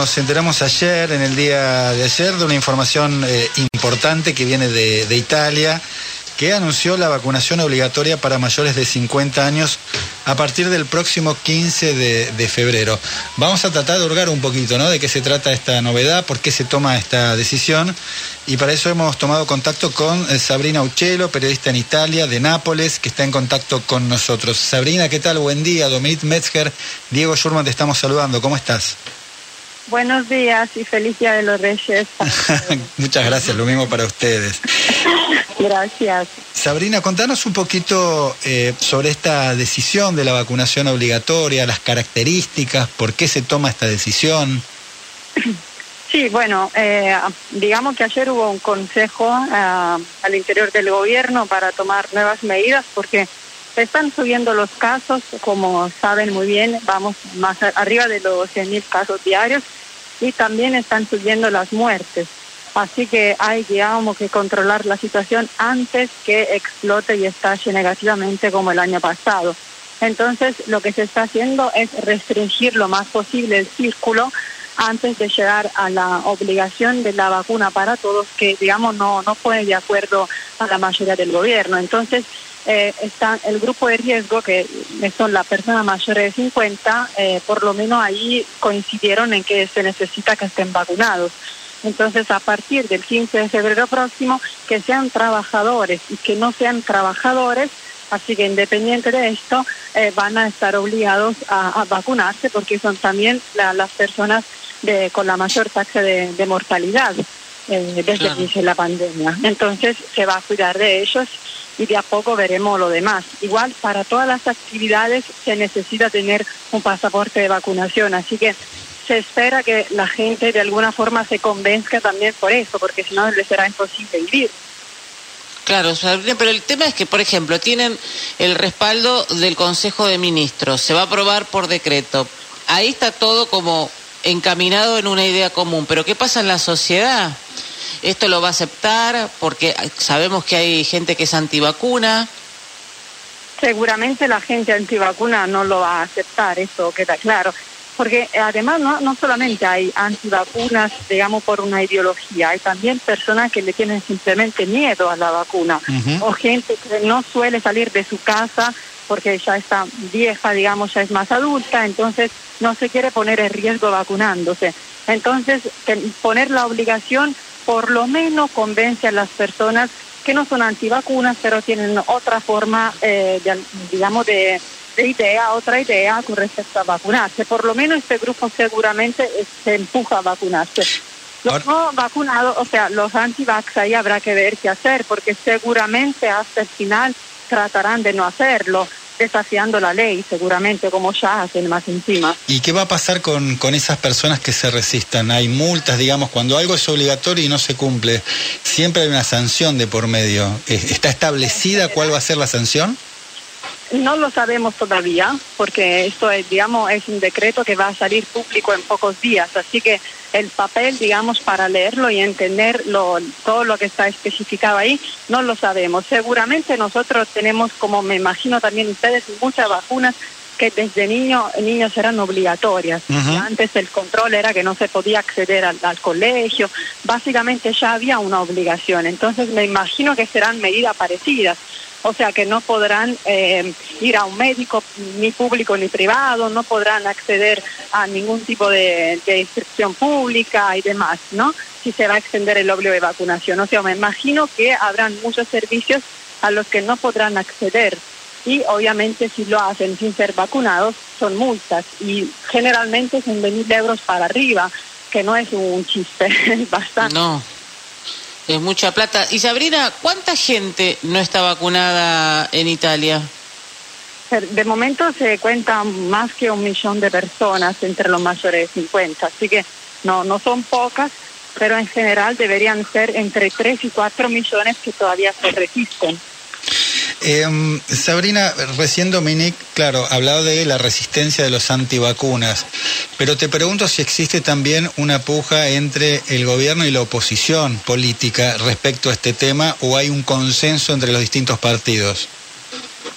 nos enteramos ayer, en el día de ayer, de una información eh, importante que viene de, Italia que anunció la vacunación obligatoria para mayores de 50 años a partir del próximo 15 de, febrero. Vamos a tratar de hurgar un poquito, ¿no? De qué se trata esta novedad, por qué se toma esta decisión. Y para eso hemos tomado contacto con eh, Sabrina Uccello, periodista en Italia, de Nápoles, que está en contacto con nosotros. Sabrina, ¿qué tal? Buen día. Dominique Metzger, Diego Schurman, te estamos saludando. ¿Cómo estás? Buenos días y feliz Día de los Reyes. Muchas gracias, lo mismo para ustedes. Gracias. Sabrina, contanos un poquito eh, sobre esta decisión de la vacunación obligatoria, las características, por qué se toma esta decisión. Sí, bueno, eh, digamos que ayer hubo un consejo eh, al interior del gobierno para tomar nuevas medidas porque están subiendo los casos, como saben muy bien, vamos más arriba de los 100.000 casos diarios y también están subiendo las muertes. Así que hay, digamos, que controlar la situación antes que explote y estalle negativamente como el año pasado. Entonces, lo que se está haciendo es restringir lo más posible el círculo antes de llegar a la obligación de la vacuna para todos, que, digamos, no, no fue de acuerdo a la mayoría del gobierno. Entonces, eh, está el grupo de riesgo, que son las personas mayores de 50, eh, por lo menos ahí coincidieron en que se necesita que estén vacunados. Entonces, a partir del 15 de febrero próximo, que sean trabajadores y que no sean trabajadores, así que independiente de esto, eh, van a estar obligados a, vacunarse porque son también las personas de, con la mayor tasa de, mortalidad eh, desde el inicio de la pandemia. Entonces, se va a cuidar de ellos y de a poco veremos lo demás. Igual, para todas las actividades se necesita tener un pasaporte de vacunación, así que se espera que la gente de alguna forma se convenzca también por eso, porque si no les será imposible vivir. Claro, pero el tema es que, por ejemplo, tienen el respaldo del Consejo de Ministros, se va a aprobar por decreto. Ahí está todo como encaminado en una idea común, pero ¿qué pasa en la sociedad? ¿Esto lo va a aceptar? Porque sabemos que hay gente que es antivacuna. Seguramente la gente antivacuna no lo va a aceptar, eso queda claro porque además no, no solamente hay antivacunas, digamos, por una ideología, hay también personas que le tienen simplemente miedo a la vacuna, o gente que no suele salir de su casa porque ya está vieja, digamos, ya es más adulta, entonces no se quiere poner en riesgo vacunándose. Entonces, poner la obligación por lo menos convence a las personas que no son antivacunas, pero tienen otra forma, eh, digamos, de idea, otra idea con respecto a vacunarse. Por lo menos este grupo seguramente se empuja a vacunarse. Los no vacunados, o sea, los antivax ahí habrá que ver qué hacer, porque seguramente hasta el final tratarán de no hacerlo desafiando la ley, seguramente, como ya hacen más encima. ¿Y qué va a pasar con, con esas personas que se resistan? Hay multas, digamos, cuando algo es obligatorio y no se cumple, siempre hay una sanción de por medio. ¿Está establecida cuál va a ser la sanción? No lo sabemos todavía, porque esto es, digamos, es un decreto que va a salir público en pocos días, así que el papel, digamos, para leerlo y entender todo lo que está especificado ahí, no lo sabemos. Seguramente nosotros tenemos, como me imagino también ustedes, muchas vacunas que desde niño, niños eran obligatorias. Antes el control era que no se podía acceder al, al, colegio. Básicamente ya había una obligación. Entonces me imagino que serán medidas parecidas o sea que no podrán eh, ir a un médico ni público ni privado, no podrán acceder a ningún tipo de, de pública y demás, ¿no? Si se va a extender el obligo de vacunación. O sea, me imagino que habrán muchos servicios a los que no podrán acceder y obviamente si lo hacen sin ser vacunados son multas y generalmente son de mil euros para arriba, que no es un chiste, es bastante. No. Es mucha plata. Y Sabrina, ¿cuánta gente no está vacunada en Italia? De momento se cuentan más que un millón de personas entre los mayores de 50, así que no, no son pocas, pero en general deberían ser entre 3 y 4 millones que todavía se resisten. Eh, Sabrina, recién Dominique, claro, hablado de la resistencia de los antivacunas, pero te pregunto si existe también una puja entre el gobierno y la oposición política respecto a este tema o hay un consenso entre los distintos partidos.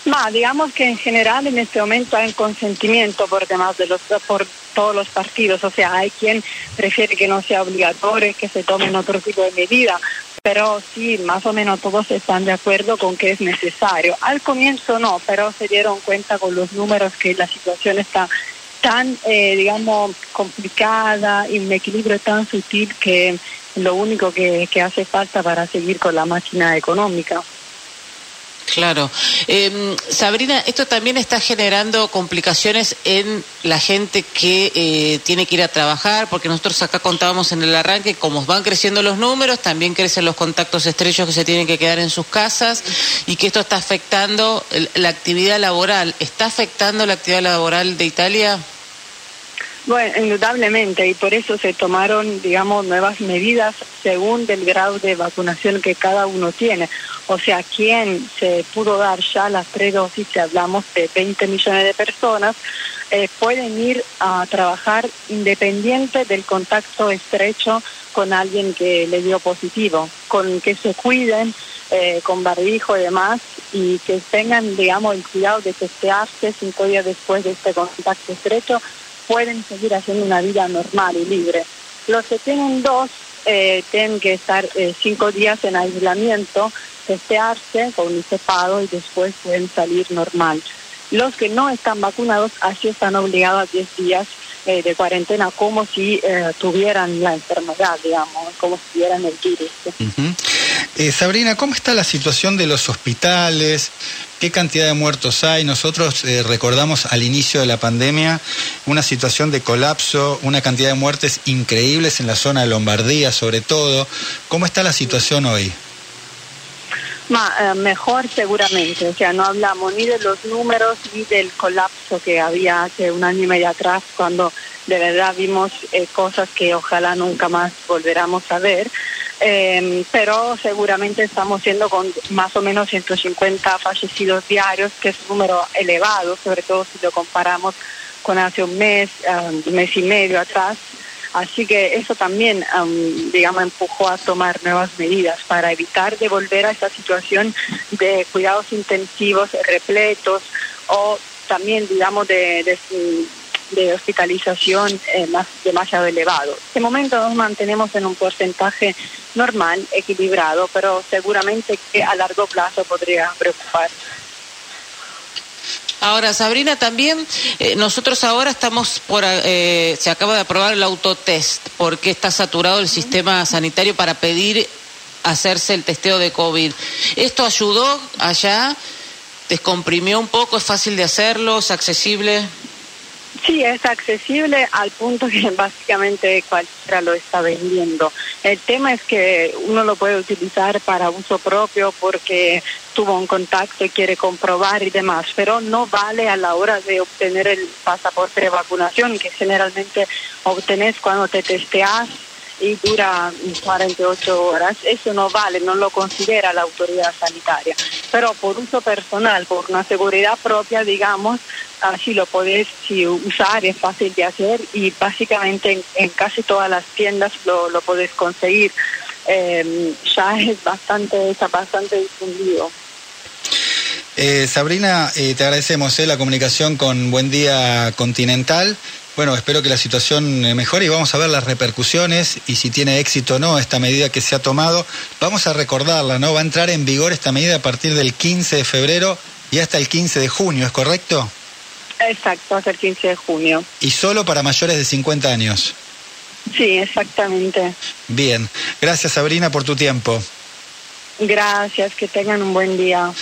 No, digamos que en general en este momento hay un consentimiento por demás de los por todos los partidos, o sea, hay quien prefiere que no sea obligatorio, que se tomen otro tipo de medida, pero sí, más o menos todos están de acuerdo con que es necesario. Al comienzo no, pero se dieron cuenta con los números que la situación está tan, eh, digamos, complicada y un equilibrio tan sutil que lo único que hace falta para seguir con la máquina económica. Claro. Em, Sabrina, esto también está generando complicaciones en la gente que eh, tiene que ir a trabajar, porque nosotros acá contábamos en el arranque, como van creciendo los números, también crecen los contactos estrechos que se tienen que quedar en sus casas y que esto está afectando la actividad laboral. ¿Está afectando la actividad laboral de Italia? Bueno, indudablemente, y por eso se tomaron, digamos, nuevas medidas según el grado de vacunación que cada uno tiene. O sea, quien se pudo dar ya las tres dosis, si hablamos de 20 millones de personas, eh, pueden ir a trabajar independiente del contacto estrecho con alguien que le dio positivo, con que se cuiden eh, con barbijo y demás y que tengan, digamos, el cuidado de testearse cinco días después de este contacto estrecho pueden seguir haciendo una vida normal y libre. Los que tienen dos eh, tienen que estar eh, cinco días en aislamiento, testearse con un cepado y después pueden salir normal. Los que no están vacunados así están obligados a 10 días eh, de cuarentena como si tuvieran la enfermedad, digamos, como si tuvieran el virus. Eh, Sabrina, ¿cómo está la situación de los hospitales? ¿Qué cantidad de muertos hay? Nosotros eh, recordamos al inicio de la pandemia una situación de colapso, una cantidad de muertes increíbles en la zona de Lombardía, sobre todo. ¿Cómo está la situación hoy? Eh, mejor seguramente, o sea, no hablamos ni de los números ni del colapso que había hace un año y medio atrás, cuando de verdad vimos cosas que ojalá nunca más volveramos a ver. Em, pero seguramente estamos siendo con más o menos 150 fallecidos diarios, que es un número elevado, sobre todo si lo comparamos con hace un mes, un mes y medio atrás. Así que eso también, digamos, empujó a tomar nuevas medidas para evitar de volver a esa situación de cuidados intensivos repletos o también, digamos, de hospitalización eh, más, demasiado elevado. En este momento nos mantenemos en un porcentaje normal, equilibrado, pero seguramente que a largo plazo podría preocupar. Ahora, Sabrina, también eh, nosotros ahora estamos por, eh, se acaba de aprobar el autotest porque está saturado el sistema sanitario para pedir hacerse el testeo de COVID. ¿Esto ayudó allá? ¿Descomprimió un poco? ¿Es fácil de hacerlo? ¿Es accesible? Sí, es accesible al punto que básicamente cualquiera lo está vendiendo. El tema es que uno lo puede utilizar para uso propio porque tuvo un contacto y quiere comprobar y demás, pero no vale a la hora de obtener el pasaporte de vacunación que generalmente obtenés cuando te testeas y dura 48 horas. Eso no vale, no lo considera la autoridad sanitaria. Pero por uso personal, por una seguridad propia, digamos, así lo podés usar, es fácil de hacer y básicamente en, casi todas las tiendas lo, lo podés conseguir. Em, ya es bastante, está bastante difundido. Eh, Sabrina, eh, te agradecemos eh, la comunicación con Buen Día Continental. Bueno, espero que la situación eh, mejore y vamos a ver las repercusiones y si tiene éxito o no esta medida que se ha tomado. Vamos a recordarla, ¿no? Va a entrar en vigor esta medida a partir del 15 de febrero y hasta el 15 de junio, ¿es correcto? Exacto, hasta el 15 de junio. ¿Y solo para mayores de 50 años? Sí, exactamente. Bien, gracias Sabrina por tu tiempo. Gracias, que tengan un buen día.